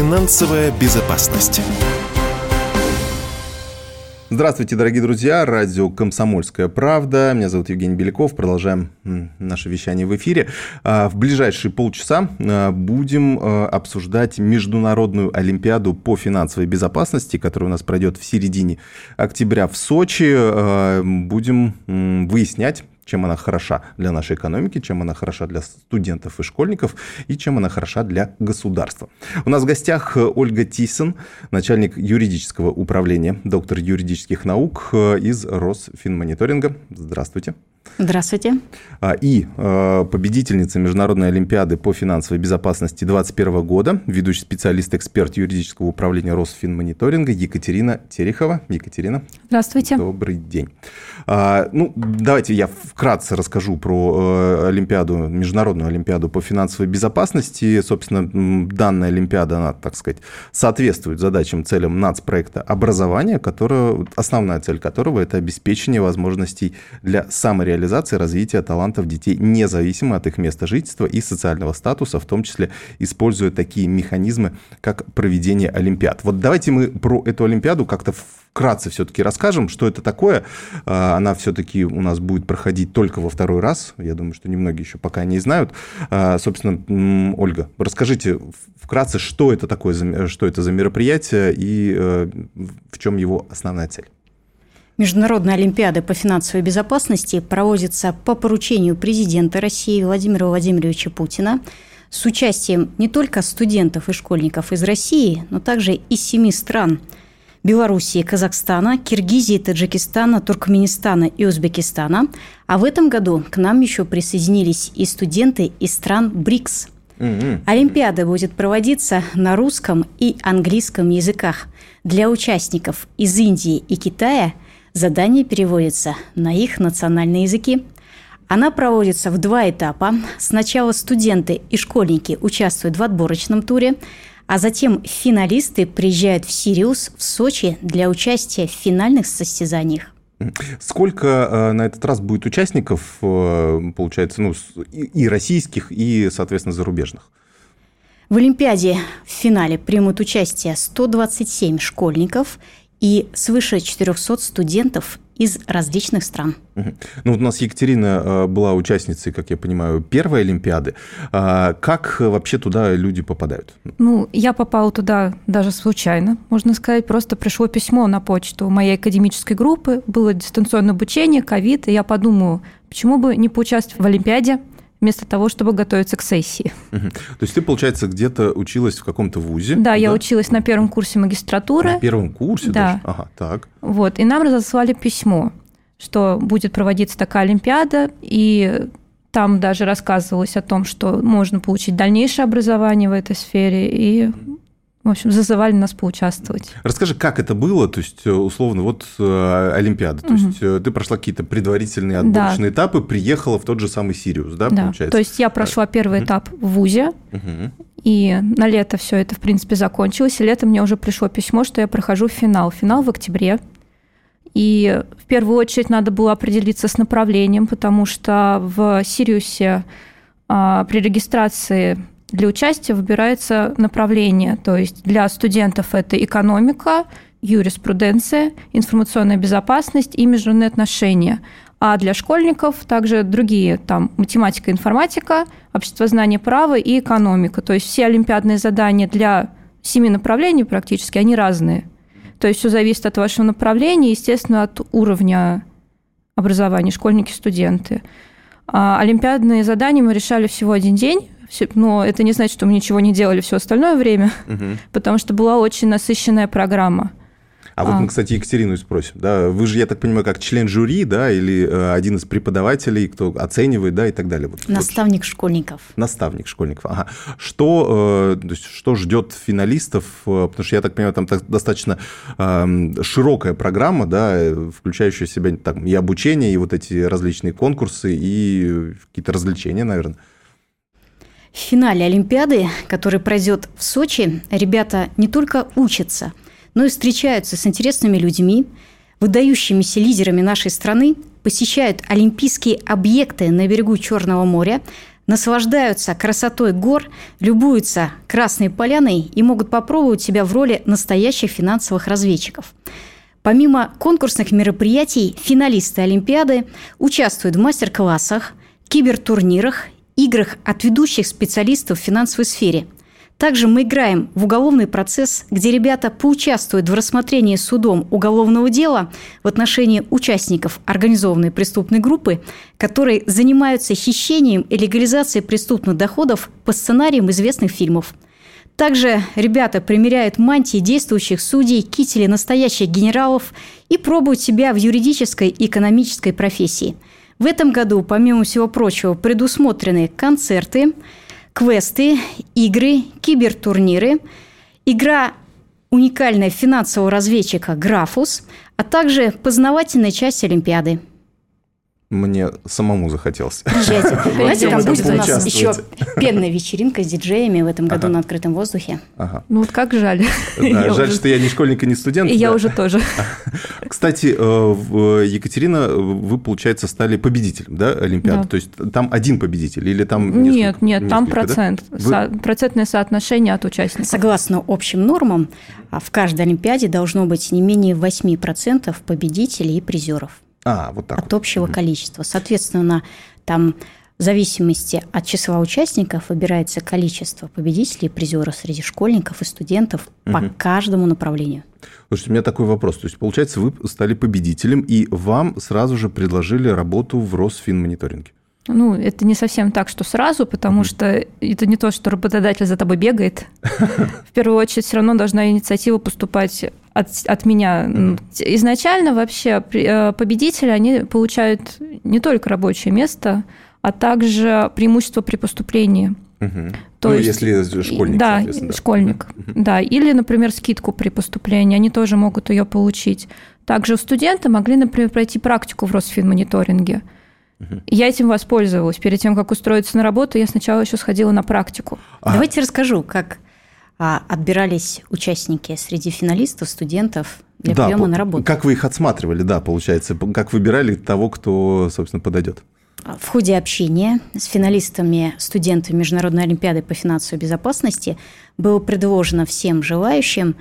Финансовая безопасность. Здравствуйте, дорогие друзья. Радио «Комсомольская правда». Меня зовут Евгений Беляков. Продолжаем наше вещание в эфире. А, в ближайшие полчаса а, будем а, обсуждать Международную Олимпиаду по финансовой безопасности, которая у нас пройдет в середине октября в Сочи. Будем выяснять, чем она хороша для нашей экономики, чем она хороша для студентов и школьников и чем она хороша для государства. У нас в гостях э, Ольга Тисен, начальник юридического управления, доктор юридических наук э, из Росфинмониторинга. Здравствуйте. Здравствуйте. А, и а, победительница Международной Олимпиады по финансовой безопасности 2021 года, ведущий специалист-эксперт юридического управления Росфинмониторинга Екатерина Терехова. Екатерина. Здравствуйте. Добрый день. А, ну, давайте я вкратце расскажу про Олимпиаду, Международную Олимпиаду по финансовой безопасности. Собственно, данная Олимпиада, она, так сказать, соответствует задачам, целям нацпроекта образования, которая, основная цель которого – это обеспечение возможностей для самореализации реализации развития талантов детей независимо от их места жительства и социального статуса, в том числе используя такие механизмы, как проведение Олимпиад. Вот давайте мы про эту Олимпиаду как-то вкратце все-таки расскажем, что это такое. А, она все-таки у нас будет проходить только во второй раз. Я думаю, что немногие еще пока не знают. А, собственно, Ольга, расскажите вкратце, что это такое, что это за мероприятие и э, в чем его основная цель. Международная Олимпиада по финансовой безопасности проводится по поручению президента России Владимира Владимировича Путина с участием не только студентов и школьников из России, но также из семи стран – Белоруссии, Казахстана, Киргизии, Таджикистана, Туркменистана и Узбекистана. А в этом году к нам еще присоединились и студенты из стран БРИКС. Олимпиада будет проводиться на русском и английском языках. Для участников из Индии и Китая – Задание переводится на их национальные языки. Она проводится в два этапа. Сначала студенты и школьники участвуют в отборочном туре, а затем финалисты приезжают в Сириус, в Сочи для участия в финальных состязаниях. Сколько э, на этот раз будет участников, э, получается, ну, и российских, и, соответственно, зарубежных? В Олимпиаде в финале примут участие 127 школьников и свыше 400 студентов из различных стран. Ну, вот у нас Екатерина э, была участницей, как я понимаю, первой Олимпиады. А как вообще туда люди попадают? Ну, я попала туда даже случайно, можно сказать. Просто пришло письмо на почту моей академической группы, было дистанционное обучение, ковид, и я подумала, почему бы не поучаствовать в Олимпиаде, вместо того, чтобы готовиться к сессии. Угу. То есть ты, получается, где-то училась в каком-то вузе? Да, да, я училась на первом курсе магистратуры. На первом курсе да. даже? Ага, так. Вот, и нам разослали письмо, что будет проводиться такая Олимпиада, и там даже рассказывалось о том, что можно получить дальнейшее образование в этой сфере, и в общем, зазывали нас поучаствовать. Расскажи, как это было? То есть, э, условно, вот э, Олимпиада. То угу. есть, э, ты прошла какие-то предварительные отборочные да. этапы, приехала в тот же самый Сириус, да, да. получается? То есть, я прошла первый угу. этап в ВУЗе, угу. и на лето все это, в принципе, закончилось. И летом мне уже пришло письмо, что я прохожу финал. Финал в октябре. И в первую очередь надо было определиться с направлением, потому что в Сириусе а, при регистрации для участия выбирается направление, то есть для студентов это экономика, юриспруденция, информационная безопасность и международные отношения. А для школьников также другие, там, математика, информатика, обществознание права и экономика. То есть все олимпиадные задания для семи направлений практически, они разные. То есть все зависит от вашего направления, естественно, от уровня образования, школьники, студенты. А олимпиадные задания мы решали всего один день, но это не значит, что мы ничего не делали все остальное время, угу. потому что была очень насыщенная программа. А, а вот мы, кстати, Екатерину спросим. Да, вы же, я так понимаю, как член жюри, да, или э, один из преподавателей, кто оценивает, да, и так далее. Вот, Наставник вот, школьников. Наставник школьников. Ага. Что, э, то есть, что ждет финалистов? Э, потому что я так понимаю, там так, достаточно э, широкая программа, да, э, включающая в себя там, и обучение, и вот эти различные конкурсы, и какие-то развлечения, наверное. В финале Олимпиады, который пройдет в Сочи, ребята не только учатся, но и встречаются с интересными людьми, выдающимися лидерами нашей страны, посещают олимпийские объекты на берегу Черного моря, наслаждаются красотой гор, любуются Красной Поляной и могут попробовать себя в роли настоящих финансовых разведчиков. Помимо конкурсных мероприятий, финалисты Олимпиады участвуют в мастер-классах, кибертурнирах, играх от ведущих специалистов в финансовой сфере – также мы играем в уголовный процесс, где ребята поучаствуют в рассмотрении судом уголовного дела в отношении участников организованной преступной группы, которые занимаются хищением и легализацией преступных доходов по сценариям известных фильмов. Также ребята примеряют мантии действующих судей, кители настоящих генералов и пробуют себя в юридической и экономической профессии. В этом году, помимо всего прочего, предусмотрены концерты – квесты, игры, кибертурниры, игра уникальная финансового разведчика «Графус», а также познавательная часть Олимпиады – мне самому захотелось. Приезжайте. Понимаете, там будет у нас еще пенная вечеринка с диджеями в этом году ага. на открытом воздухе. Ага. Ну вот как жаль. Да, жаль, уже... что я не школьник и не студент. И да. я уже тоже. Кстати, э, Екатерина, вы, получается, стали победителем да, Олимпиады? Да. То есть там один победитель или там Нет, нет, там процент. Да? Со... Процентное соотношение от участников. Согласно общим нормам, а в каждой Олимпиаде должно быть не менее 8% победителей и призеров. А, вот так. От вот. общего угу. количества. Соответственно, там в зависимости от числа участников выбирается количество победителей и призеров среди школьников и студентов угу. по каждому направлению. Слушайте, у меня такой вопрос. То есть, получается, вы стали победителем, и вам сразу же предложили работу в Росфинмониторинге? Ну, это не совсем так, что сразу, потому mm-hmm. что это не то, что работодатель за тобой бегает. В первую очередь, все равно должна инициатива поступать от, от меня. Mm-hmm. Изначально вообще э, победители, они получают не только рабочее место, а также преимущество при поступлении. Угу. То ну, есть, если школьник, да, да. школьник, угу. да, или, например, скидку при поступлении, они тоже могут ее получить. Также студенты могли, например, пройти практику в Росфинмониторинге. Я этим воспользовалась. Перед тем, как устроиться на работу, я сначала еще сходила на практику. А... Давайте расскажу, как а, отбирались участники среди финалистов, студентов для да, приема на работу. Как вы их отсматривали, да, получается? Как выбирали того, кто, собственно, подойдет? В ходе общения с финалистами, студентами Международной Олимпиады по финансовой безопасности было предложено всем желающим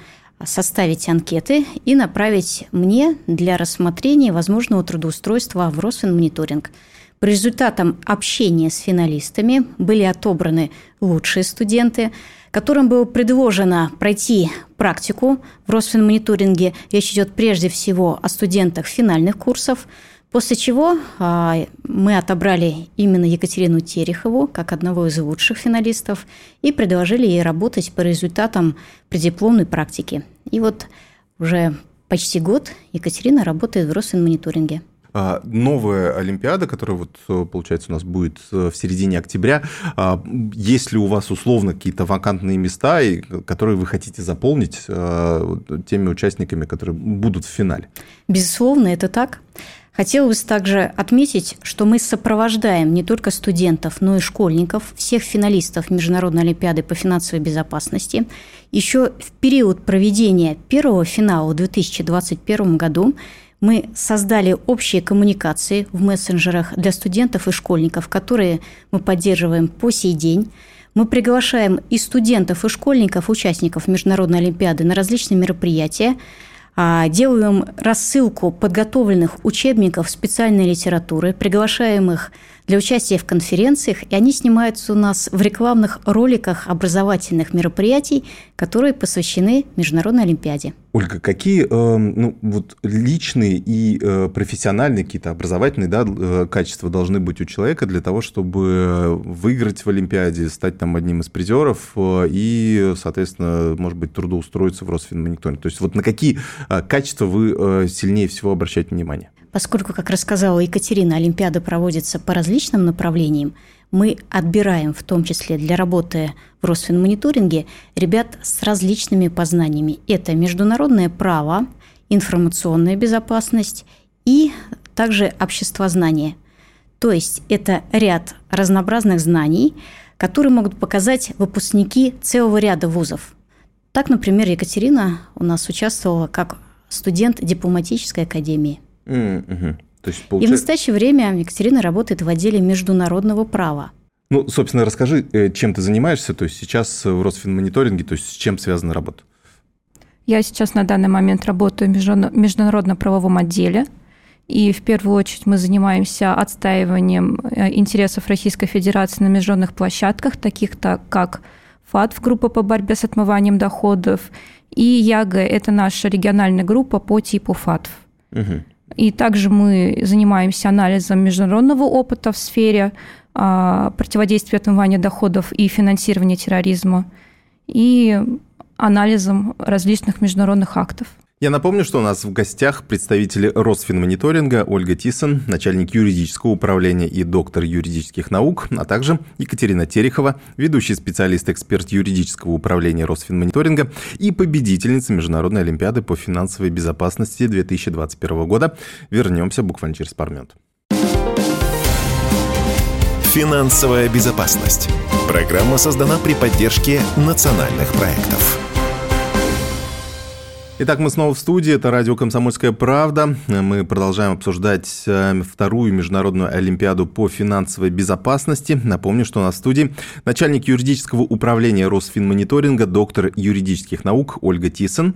составить анкеты и направить мне для рассмотрения возможного трудоустройства в Росфинмониторинг. По результатам общения с финалистами были отобраны лучшие студенты, которым было предложено пройти практику в Росфинмониторинге. Речь идет прежде всего о студентах финальных курсов – После чего а, мы отобрали именно Екатерину Терехову как одного из лучших финалистов и предложили ей работать по результатам преддипломной практики. И вот уже почти год Екатерина работает в Росинмониторинге. А, новая Олимпиада, которая вот, получается, у нас будет в середине октября. А, есть ли у вас условно какие-то вакантные места, которые вы хотите заполнить теми участниками, которые будут в финале? Безусловно, это так. Хотелось также отметить, что мы сопровождаем не только студентов, но и школьников, всех финалистов Международной Олимпиады по финансовой безопасности. Еще в период проведения первого финала в 2021 году мы создали общие коммуникации в мессенджерах для студентов и школьников, которые мы поддерживаем по сей день. Мы приглашаем и студентов, и школьников, участников Международной Олимпиады на различные мероприятия, делаем рассылку подготовленных учебников специальной литературы, приглашаем их для участия в конференциях, и они снимаются у нас в рекламных роликах образовательных мероприятий, которые посвящены Международной Олимпиаде. Ольга, какие э, ну, вот личные и э, профессиональные какие-то образовательные да, э, качества должны быть у человека для того, чтобы выиграть в Олимпиаде, стать там одним из призеров э, и, соответственно, может быть, трудоустроиться в Росфинмониторинг? То есть вот на какие э, качества вы сильнее всего обращаете внимание? Поскольку, как рассказала Екатерина, Олимпиада проводится по различным направлениям, мы отбираем в том числе для работы в Росфинмониторинге ребят с различными познаниями. Это международное право, информационная безопасность и также обществознание. То есть это ряд разнообразных знаний, которые могут показать выпускники целого ряда вузов. Так, например, Екатерина у нас участвовала как студент дипломатической академии – Mm-hmm. То есть, получается... И в настоящее время Екатерина работает в отделе международного права. Ну, собственно, расскажи, э, чем ты занимаешься, то есть сейчас в Росфинмониторинге, то есть с чем связана работа? Я сейчас на данный момент работаю в международно-правовом отделе, и в первую очередь мы занимаемся отстаиванием э, интересов Российской Федерации на международных площадках, таких как ФАТФ, группа по борьбе с отмыванием доходов, и ЯГЭ – это наша региональная группа по типу ФАТФ. Угу. И также мы занимаемся анализом международного опыта в сфере а, противодействия отмывания доходов и финансирования терроризма, и анализом различных международных актов. Я напомню, что у нас в гостях представители Росфинмониторинга Ольга Тисон, начальник юридического управления и доктор юридических наук, а также Екатерина Терехова, ведущий специалист-эксперт юридического управления Росфинмониторинга и победительница Международной Олимпиады по финансовой безопасности 2021 года. Вернемся буквально через пару минут. Финансовая безопасность. Программа создана при поддержке национальных проектов. Итак, мы снова в студии. Это радио «Комсомольская правда». Мы продолжаем обсуждать э, вторую международную олимпиаду по финансовой безопасности. Напомню, что у нас в студии начальник юридического управления Росфинмониторинга, доктор юридических наук Ольга Тисон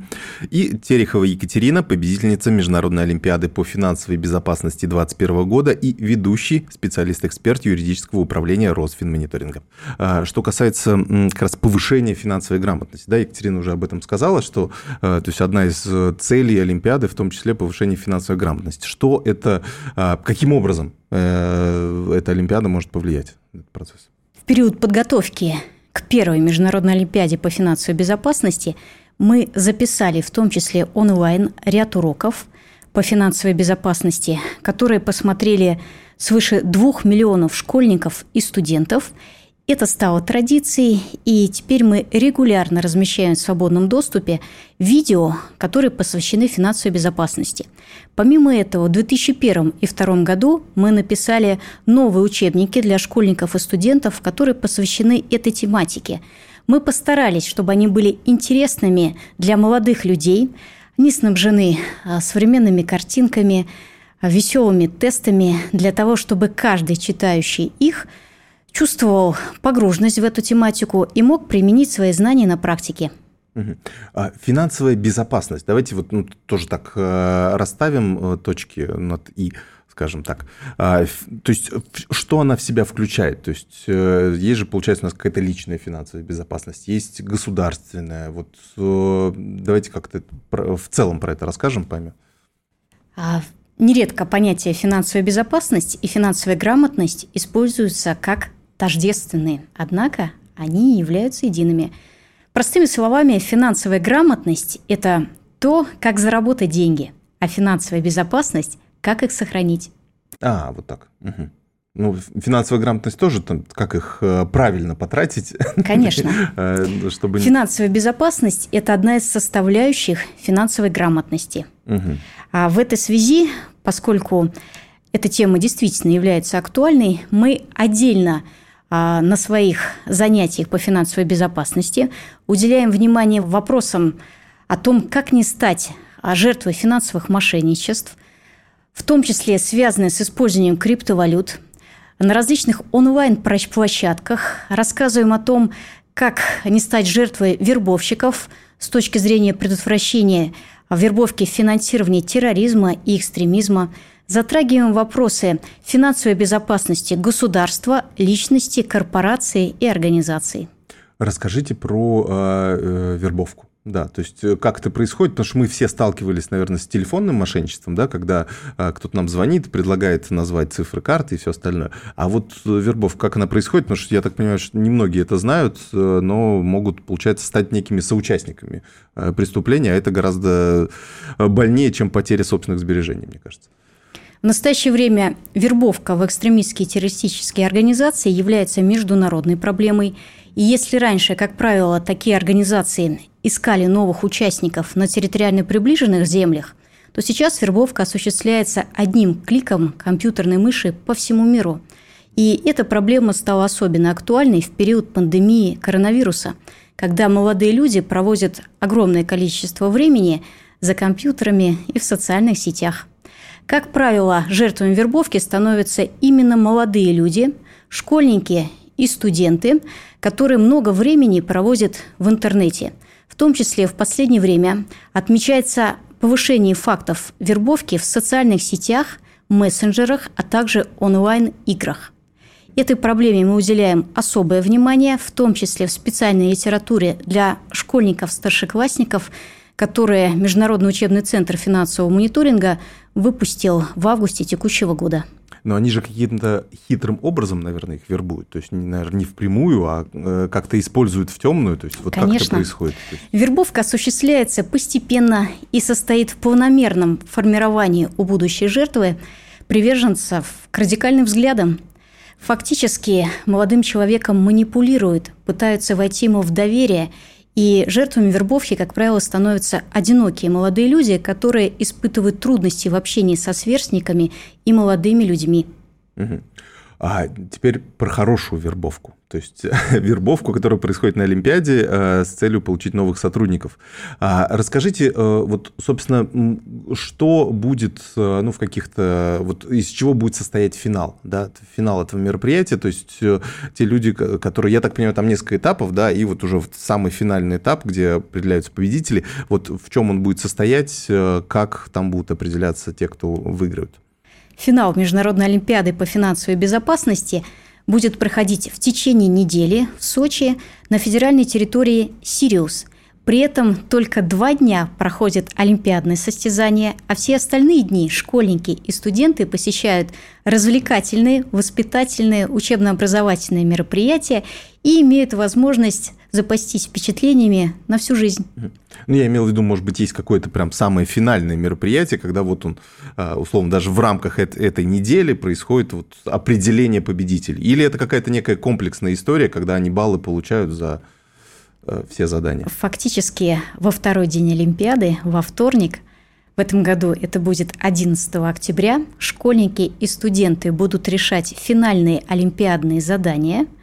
и Терехова Екатерина, победительница Международной олимпиады по финансовой безопасности 2021 года и ведущий специалист-эксперт юридического управления Росфинмониторинга. А, что касается как раз повышения финансовой грамотности, да, Екатерина уже об этом сказала, что э, то есть одна из э, целей Олимпиады, в том числе повышение финансовой грамотности. Что это, а, каким образом э, эта Олимпиада может повлиять на этот процесс? В период подготовки к первой международной Олимпиаде по финансовой безопасности мы записали в том числе онлайн ряд уроков по финансовой безопасности, которые посмотрели свыше двух миллионов школьников и студентов – это стало традицией, и теперь мы регулярно размещаем в свободном доступе видео, которые посвящены финансовой безопасности. Помимо этого, в 2001 и 2002 году мы написали новые учебники для школьников и студентов, которые посвящены этой тематике. Мы постарались, чтобы они были интересными для молодых людей. Они снабжены а, современными картинками, а, веселыми тестами для того, чтобы каждый читающий их – чувствовал погруженность в эту тематику и мог применить свои знания на практике. А финансовая безопасность. Давайте вот ну, тоже так э, расставим э, точки над «и», скажем так. А, то есть что она в себя включает? То есть э, есть же, получается, у нас какая-то личная финансовая безопасность, есть государственная. Вот давайте как-то в целом про это расскажем, поймем. А, нередко понятие финансовая безопасность и финансовая грамотность используются как тождественны, однако они являются едиными. Простыми словами, финансовая грамотность – это то, как заработать деньги, а финансовая безопасность – как их сохранить. А, вот так. Угу. Ну, финансовая грамотность тоже, там, как их э, правильно потратить. Конечно. Э, чтобы... Финансовая безопасность – это одна из составляющих финансовой грамотности. Угу. А в этой связи, поскольку эта тема действительно является актуальной, мы отдельно – на своих занятиях по финансовой безопасности уделяем внимание вопросам о том, как не стать жертвой финансовых мошенничеств, в том числе связанные с использованием криптовалют, на различных онлайн-площадках рассказываем о том, как не стать жертвой вербовщиков с точки зрения предотвращения вербовки финансирования терроризма и экстремизма – Затрагиваем вопросы финансовой безопасности государства, личности, корпораций и организаций. Расскажите про э, э, вербовку. Да, то есть э, как это происходит, потому что мы все сталкивались, наверное, с телефонным мошенничеством, да, когда э, кто-то нам звонит, предлагает назвать цифры карты и все остальное. А вот э, вербовка, как она происходит, потому что я так понимаю, что немногие это знают, э, но могут, получается, стать некими соучастниками преступления, а это гораздо больнее, чем потеря собственных сбережений, мне кажется. В настоящее время вербовка в экстремистские террористические организации является международной проблемой. И если раньше, как правило, такие организации искали новых участников на территориально приближенных землях, то сейчас вербовка осуществляется одним кликом компьютерной мыши по всему миру. И эта проблема стала особенно актуальной в период пандемии коронавируса, когда молодые люди проводят огромное количество времени за компьютерами и в социальных сетях – как правило, жертвами вербовки становятся именно молодые люди, школьники и студенты, которые много времени проводят в интернете. В том числе в последнее время отмечается повышение фактов вербовки в социальных сетях, мессенджерах, а также онлайн-играх. Этой проблеме мы уделяем особое внимание, в том числе в специальной литературе для школьников-старшеклассников, которые Международный учебный центр финансового мониторинга выпустил в августе текущего года. Но они же каким-то хитрым образом, наверное, их вербуют. То есть, наверное, не впрямую, а э, как-то используют в темную. То есть, вот Конечно. как это происходит? Вербовка осуществляется постепенно и состоит в планомерном формировании у будущей жертвы приверженцев к радикальным взглядам. Фактически молодым человеком манипулируют, пытаются войти ему в доверие – и жертвами вербовки, как правило, становятся одинокие молодые люди, которые испытывают трудности в общении со сверстниками и молодыми людьми. Угу. А теперь про хорошую вербовку. То есть вербовку, которая происходит на Олимпиаде э, с целью получить новых сотрудников. А, расскажите, э, вот, собственно, что будет, э, ну, в каких-то, вот, из чего будет состоять финал, да, финал этого мероприятия, то есть те люди, которые, я так понимаю, там несколько этапов, да, и вот уже самый финальный этап, где определяются победители, вот в чем он будет состоять, как там будут определяться те, кто выиграют? Финал Международной Олимпиады по финансовой безопасности будет проходить в течение недели в Сочи на федеральной территории Сириус. При этом только два дня проходят олимпиадные состязания, а все остальные дни школьники и студенты посещают развлекательные, воспитательные, учебно-образовательные мероприятия и имеют возможность запастись впечатлениями на всю жизнь. Ну, я имел в виду, может быть, есть какое-то прям самое финальное мероприятие, когда вот он, а, условно, даже в рамках этой недели происходит вот определение победителей. Или это какая-то некая комплексная история, когда они баллы получают за э, все задания? Фактически во второй день Олимпиады, во вторник, в этом году это будет 11 октября, школьники и студенты будут решать финальные олимпиадные задания –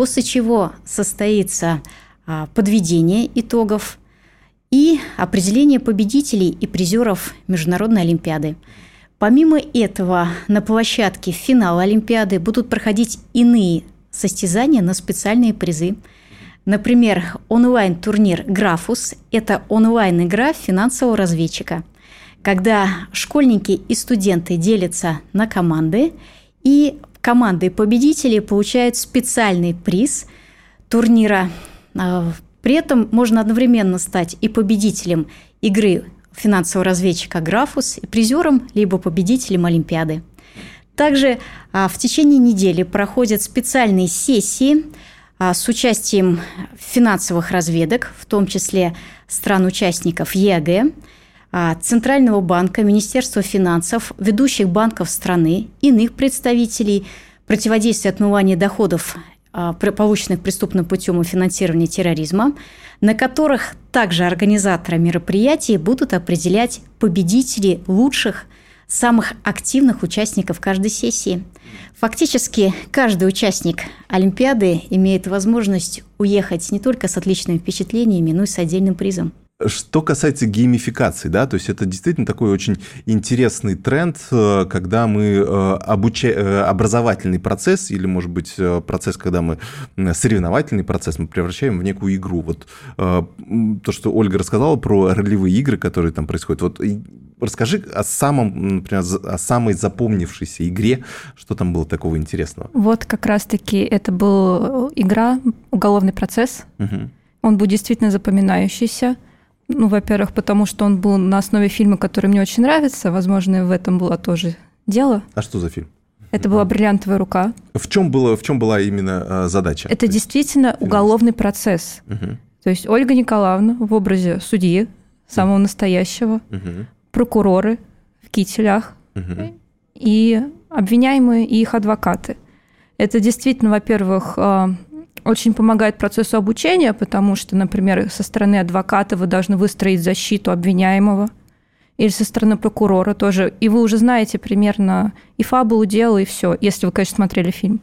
после чего состоится а, подведение итогов и определение победителей и призеров Международной Олимпиады. Помимо этого, на площадке финала Олимпиады будут проходить иные состязания на специальные призы. Например, онлайн-турнир «Графус» – это онлайн-игра финансового разведчика, когда школьники и студенты делятся на команды и команды победителей получают специальный приз турнира. При этом можно одновременно стать и победителем игры финансового разведчика «Графус», и призером, либо победителем Олимпиады. Также а, в течение недели проходят специальные сессии а, с участием финансовых разведок, в том числе стран-участников ЕАГ, а, Центрального банка, Министерства финансов, ведущих банков страны, иных представителей, противодействия отмывания доходов полученных преступным путем и финансирования терроризма, на которых также организаторы мероприятий будут определять победителей лучших, самых активных участников каждой сессии. Фактически каждый участник Олимпиады имеет возможность уехать не только с отличными впечатлениями, но и с отдельным призом. Что касается геймификации, да, то есть это действительно такой очень интересный тренд, э, когда мы э, обуча... Э, образовательный процесс или, может быть, процесс, когда мы соревновательный процесс мы превращаем в некую игру. Вот то, что Ольга рассказала про ролевые игры, которые там происходят. Вот расскажи о самом, например, о самой запомнившейся игре, что там было такого интересного. Вот как раз-таки это была игра «Уголовный процесс». Угу. Он был действительно запоминающийся. Ну, во-первых, потому что он был на основе фильма, который мне очень нравится. Возможно, в этом было тоже дело. А что за фильм? Это была бриллиантовая рука. В чем, было, в чем была именно э, задача? Это То действительно есть... уголовный процесс. Угу. То есть Ольга Николаевна в образе судьи, самого настоящего, угу. прокуроры в кителях угу. и обвиняемые и их адвокаты. Это действительно, во-первых, а, очень помогает процессу обучения, потому что, например, со стороны адвоката вы должны выстроить защиту обвиняемого, или со стороны прокурора тоже. И вы уже знаете примерно и фабулу дела, и все, если вы, конечно, смотрели фильм.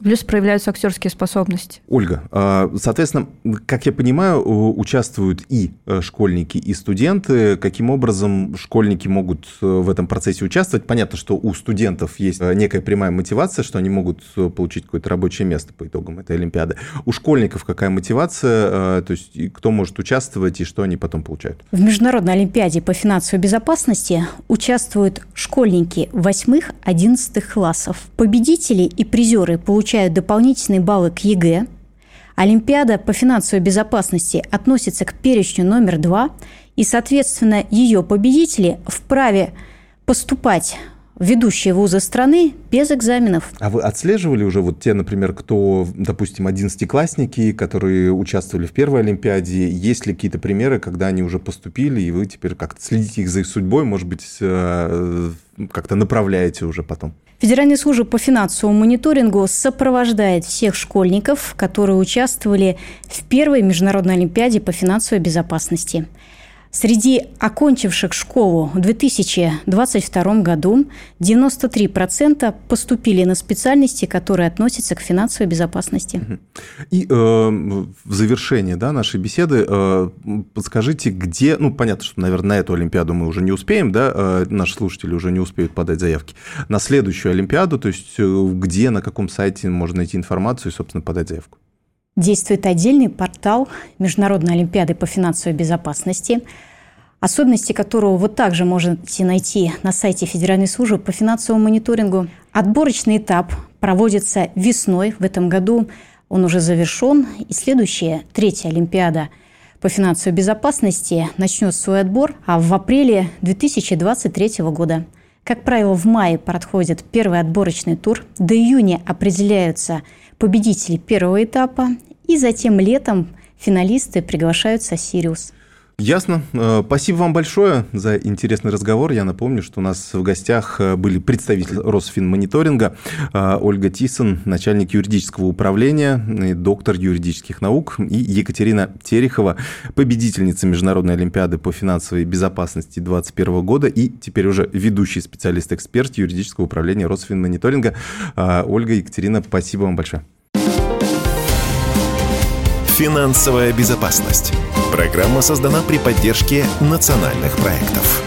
Плюс проявляются актерские способности. Ольга, а, соответственно, как я понимаю, участвуют и э, школьники, и студенты. Каким образом школьники могут э, в этом процессе участвовать? Понятно, что у студентов есть э, некая прямая мотивация, что они могут получить какое-то рабочее место по итогам этой Олимпиады. У школьников какая мотивация? То есть кто может участвовать и что они потом получают? В Международной Олимпиаде по финансовой безопасности участвуют школьники 8-11 классов. Победители и призеры получают получают дополнительные баллы к ЕГЭ. Олимпиада по финансовой безопасности относится к перечню номер два, и, соответственно, ее победители вправе поступать в ведущие вузы страны без экзаменов. А вы отслеживали уже вот те, например, кто, допустим, одиннадцатиклассники, которые участвовали в первой Олимпиаде, есть ли какие-то примеры, когда они уже поступили, и вы теперь как-то следите их за их судьбой, может быть, э, как-то направляете уже потом? Федеральная служба по финансовому мониторингу сопровождает всех школьников, которые участвовали в первой международной олимпиаде по финансовой безопасности. Среди окончивших школу в 2022 году 93% поступили на специальности, которые относятся к финансовой безопасности. И э, в завершение да, нашей беседы э, подскажите, где, ну, понятно, что, наверное, на эту Олимпиаду мы уже не успеем, да, э, наши слушатели уже не успеют подать заявки, на следующую Олимпиаду, то есть э, где, на каком сайте можно найти информацию и, собственно, подать заявку? Действует отдельный портал Международной Олимпиады по финансовой безопасности, особенности которого вы также можете найти на сайте Федеральной службы по финансовому мониторингу. Отборочный этап проводится весной в этом году. Он уже завершен. И следующая, третья Олимпиада по финансовой безопасности начнет свой отбор а в апреле 2023 года. Как правило, в мае проходит первый отборочный тур. До июня определяются победители первого этапа. И затем летом финалисты приглашаются «Сириус». Ясно. Э, спасибо вам большое за интересный разговор. Я напомню, что у нас в гостях э, были представители Росфинмониторинга э, Ольга Тисон, начальник юридического управления, доктор юридических наук, и Екатерина Терехова, победительница Международной Олимпиады по финансовой безопасности 2021 года и теперь уже ведущий специалист-эксперт юридического управления Росфинмониторинга. Ольга, Екатерина, спасибо вам большое. Финансовая безопасность. Программа создана при поддержке национальных проектов.